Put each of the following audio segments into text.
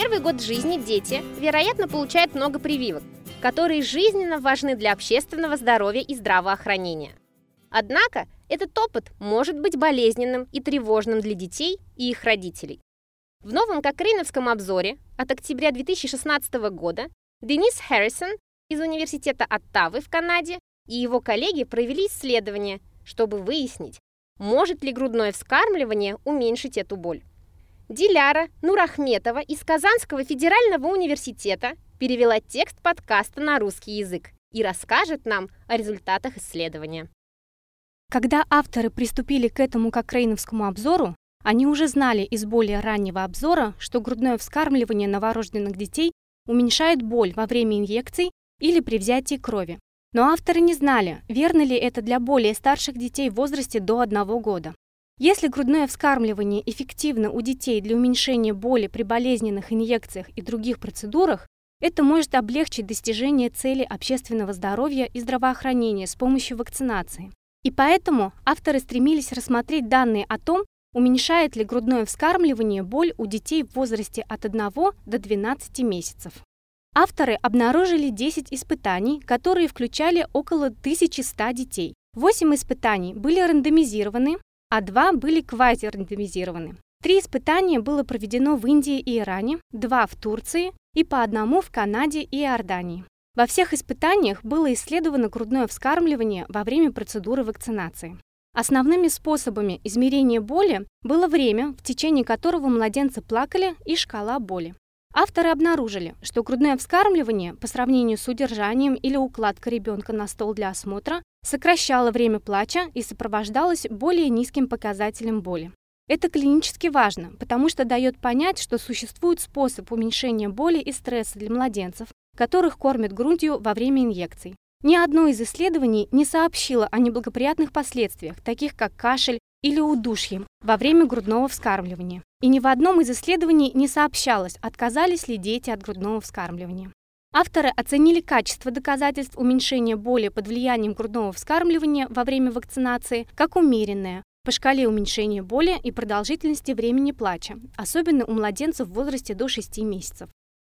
первый год жизни дети, вероятно, получают много прививок, которые жизненно важны для общественного здоровья и здравоохранения. Однако этот опыт может быть болезненным и тревожным для детей и их родителей. В новом Кокрейновском обзоре от октября 2016 года Денис Харрисон из Университета Оттавы в Канаде и его коллеги провели исследование, чтобы выяснить, может ли грудное вскармливание уменьшить эту боль. Диляра Нурахметова из Казанского федерального университета перевела текст подкаста на русский язык и расскажет нам о результатах исследования. Когда авторы приступили к этому кокрейновскому обзору, они уже знали из более раннего обзора, что грудное вскармливание новорожденных детей уменьшает боль во время инъекций или при взятии крови. Но авторы не знали, верно ли это для более старших детей в возрасте до 1 года. Если грудное вскармливание эффективно у детей для уменьшения боли при болезненных инъекциях и других процедурах, это может облегчить достижение цели общественного здоровья и здравоохранения с помощью вакцинации. И поэтому авторы стремились рассмотреть данные о том, уменьшает ли грудное вскармливание боль у детей в возрасте от 1 до 12 месяцев. Авторы обнаружили 10 испытаний, которые включали около 1100 детей. 8 испытаний были рандомизированы, а два были квазирандомизированы. Три испытания было проведено в Индии и Иране, два в Турции и по одному в Канаде и Иордании. Во всех испытаниях было исследовано грудное вскармливание во время процедуры вакцинации. Основными способами измерения боли было время, в течение которого младенцы плакали, и шкала боли. Авторы обнаружили, что грудное вскармливание по сравнению с удержанием или укладкой ребенка на стол для осмотра сокращало время плача и сопровождалось более низким показателем боли. Это клинически важно, потому что дает понять, что существует способ уменьшения боли и стресса для младенцев, которых кормят грудью во время инъекций. Ни одно из исследований не сообщило о неблагоприятных последствиях, таких как кашель или удушье во время грудного вскармливания. И ни в одном из исследований не сообщалось, отказались ли дети от грудного вскармливания. Авторы оценили качество доказательств уменьшения боли под влиянием грудного вскармливания во время вакцинации как умеренное по шкале уменьшения боли и продолжительности времени плача, особенно у младенцев в возрасте до 6 месяцев.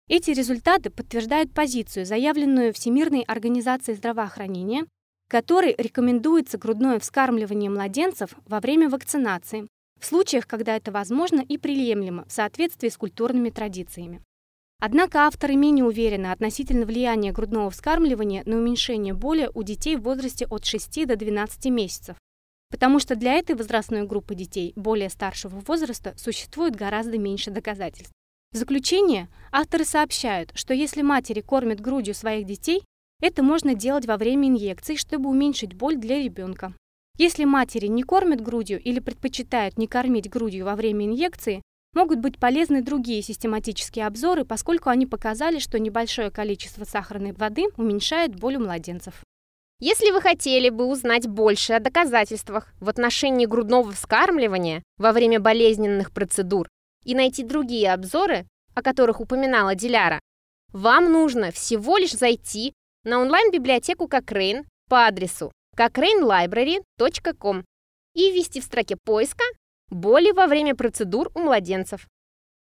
Эти результаты подтверждают позицию, заявленную Всемирной организацией здравоохранения, которой рекомендуется грудное вскармливание младенцев во время вакцинации, в случаях, когда это возможно и приемлемо в соответствии с культурными традициями. Однако авторы менее уверены относительно влияния грудного вскармливания на уменьшение боли у детей в возрасте от 6 до 12 месяцев, потому что для этой возрастной группы детей более старшего возраста существует гораздо меньше доказательств. В заключение авторы сообщают, что если матери кормят грудью своих детей, это можно делать во время инъекций, чтобы уменьшить боль для ребенка. Если матери не кормят грудью или предпочитают не кормить грудью во время инъекции, Могут быть полезны другие систематические обзоры, поскольку они показали, что небольшое количество сахарной воды уменьшает боль у младенцев. Если вы хотели бы узнать больше о доказательствах в отношении грудного вскармливания во время болезненных процедур и найти другие обзоры, о которых упоминала Диляра, вам нужно всего лишь зайти на онлайн-библиотеку Cochrane по адресу cochranelibrary.com и ввести в строке поиска боли во время процедур у младенцев.